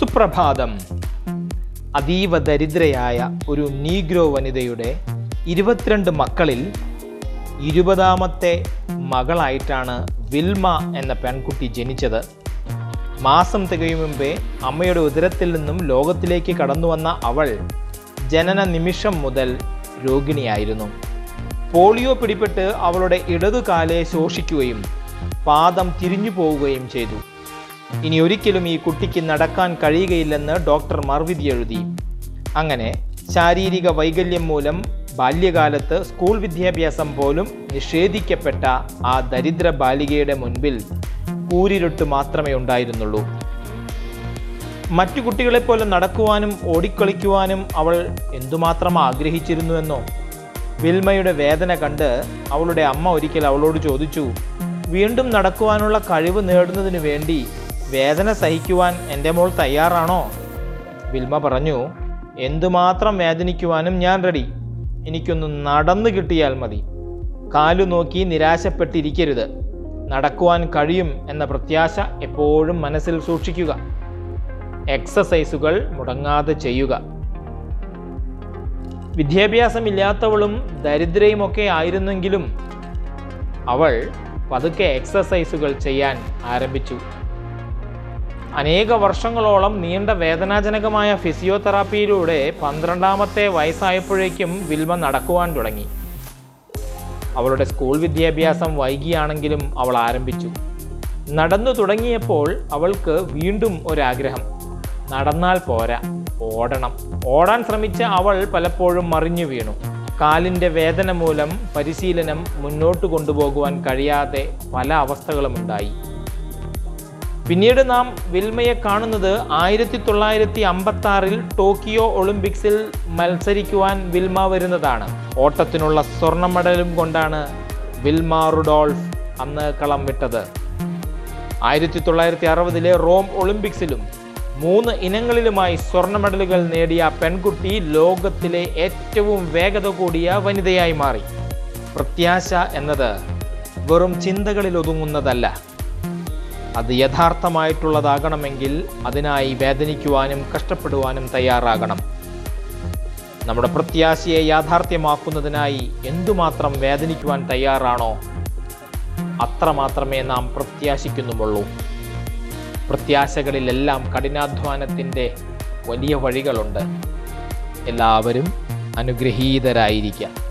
സുപ്രഭാതം. അതീവ ദരിദ്രയായ ഒരു നീഗ്രോ വനിതയുടെ ഇരുപത്തിരണ്ട് മക്കളിൽ ഇരുപതാമത്തെ മകളായിട്ടാണ് വിൽമ എന്ന പെൺകുട്ടി ജനിച്ചത്. മാസം തികയും മുമ്പേ അമ്മയുടെ ഉദരത്തിൽ നിന്നും ലോകത്തിലേക്ക് കടന്നു വന്ന അവൾ ജനന നിമിഷം മുതൽ രോഗിണിയായിരുന്നു. പോളിയോ പിടിപെട്ട് അവളുടെ ഇടതുകാലെ ശോഷിക്കുകയും പാദം തിരിഞ്ഞു പോവുകയും ചെയ്തു. ഇനി ഒരിക്കലും ഈ കുട്ടിക്ക് നടക്കാൻ കഴിയുകയില്ലെന്ന് ഡോക്ടർമാർ വിധിയെഴുതി അങ്ങനെ ശാരീരിക വൈകല്യം മൂലം ബാല്യകാലത്ത് സ്കൂൾ വിദ്യാഭ്യാസം പോലും നിഷേധിക്കപ്പെട്ട ആ ദരിദ്ര ബാലികയുടെ മുൻപിൽ കൂരിരുട്ട് മാത്രമേ ഉണ്ടായിരുന്നുള്ളൂ. മറ്റു കുട്ടികളെപ്പോലെ നടക്കുവാനും ഓടിക്കളിക്കുവാനും അവൾ എന്തുമാത്രം ആഗ്രഹിച്ചിരുന്നുവെന്നോ? വിൽമയുടെ വേദന കണ്ട് അവളുടെ അമ്മ ഒരിക്കൽ അവളോട് ചോദിച്ചു വീണ്ടും നടക്കുവാനുള്ള കഴിവ് നേടുന്നതിന് വേണ്ടി വേദന സഹിക്കുവാൻ എന്റെ മോൾ തയ്യാറാണോ? വിൽമ പറഞ്ഞു എന്തുമാത്രം വേദനിക്കുവാനും ഞാൻ റെഡി എനിക്കൊന്ന് നടന്നു കിട്ടിയാൽ മതി. കാലു നോക്കി നിരാശപ്പെട്ടിരിക്കരുത്. നടക്കുവാൻ കഴിയും എന്ന പ്രത്യാശ എപ്പോഴും മനസ്സിൽ സൂക്ഷിക്കുക. എക്സസൈസുകൾ മുടങ്ങാതെ ചെയ്യുക. വിദ്യാഭ്യാസമില്ലാത്തവളും ദരിദ്രയുമൊക്കെ ആയിരുന്നെങ്കിലും അവൾ പതുക്കെ എക്സസൈസുകൾ ചെയ്യാൻ ആരംഭിച്ചു. അനേക വർഷങ്ങളോളം നീണ്ട വേദനാജനകമായ ഫിസിയോതെറാപ്പിയിലൂടെ പന്ത്രണ്ടാമത്തെ വയസ്സായപ്പോഴേക്കും വിൽമ നടക്കുവാൻ തുടങ്ങി. അവളുടെ സ്കൂൾ വിദ്യാഭ്യാസം വൈകിയാണെങ്കിലും അവൾ ആരംഭിച്ചു. നടന്നു തുടങ്ങിയപ്പോൾ അവൾക്ക് വീണ്ടും ഒരാഗ്രഹം. നടന്നാൽ പോരാ ഓടണം. ഓടാൻ ശ്രമിച്ച അവൾ പലപ്പോഴും മറിഞ്ഞു വീണു. കാലിന്റെ വേദന മൂലം പരിശീലനം മുന്നോട്ട് കൊണ്ടുപോകുവാൻ കഴിയാതെ പല അവസ്ഥകളുമുണ്ടായി. പിന്നീട് നാം വിൽമയെ കാണുന്നത് ആയിരത്തി തൊള്ളായിരത്തി അമ്പത്തി ആറിൽ ടോക്കിയോ ഒളിമ്പിക്സിൽ മത്സരിക്കുവാൻ വിൽമ വരുന്നതാണ്. ഓട്ടത്തിനുള്ള സ്വർണ മെഡലും കൊണ്ടാണ് വിൽമ റുഡോൾഫ് അന്ന് കളം വിട്ടത്. ആയിരത്തി തൊള്ളായിരത്തി അറുപതിലെ റോം ഒളിമ്പിക്സിലും മൂന്ന് ഇനങ്ങളിലുമായി സ്വർണ മെഡലുകൾ നേടിയ പെൺകുട്ടി ലോകത്തിലെ ഏറ്റവും വേഗത കൂടിയ വനിതയായി മാറി. പ്രത്യാശ എന്നത് വെറും ചിന്തകളിൽ ഒതുങ്ങുന്നതല്ല. അത് യഥാർത്ഥമായിട്ടുള്ളതാകണമെങ്കിൽ അതിനായി വേദനിക്കുവാനും കഷ്ടപ്പെടുവാനും തയ്യാറാകണം. നമ്മുടെ പ്രത്യാശയെ യാഥാർത്ഥ്യമാക്കുന്നതിനായി എന്തുമാത്രം വേദനിക്കുവാൻ തയ്യാറാണോ അത്രമാത്രമേ നാം പ്രത്യാശിക്കുന്നുമുള്ളൂ. പ്രത്യാശകളിലെല്ലാം കഠിനാധ്വാനത്തിന്റെ വലിയ വഴികളുണ്ട്. എല്ലാവരും അനുഗ്രഹീതരായിരിക്കാം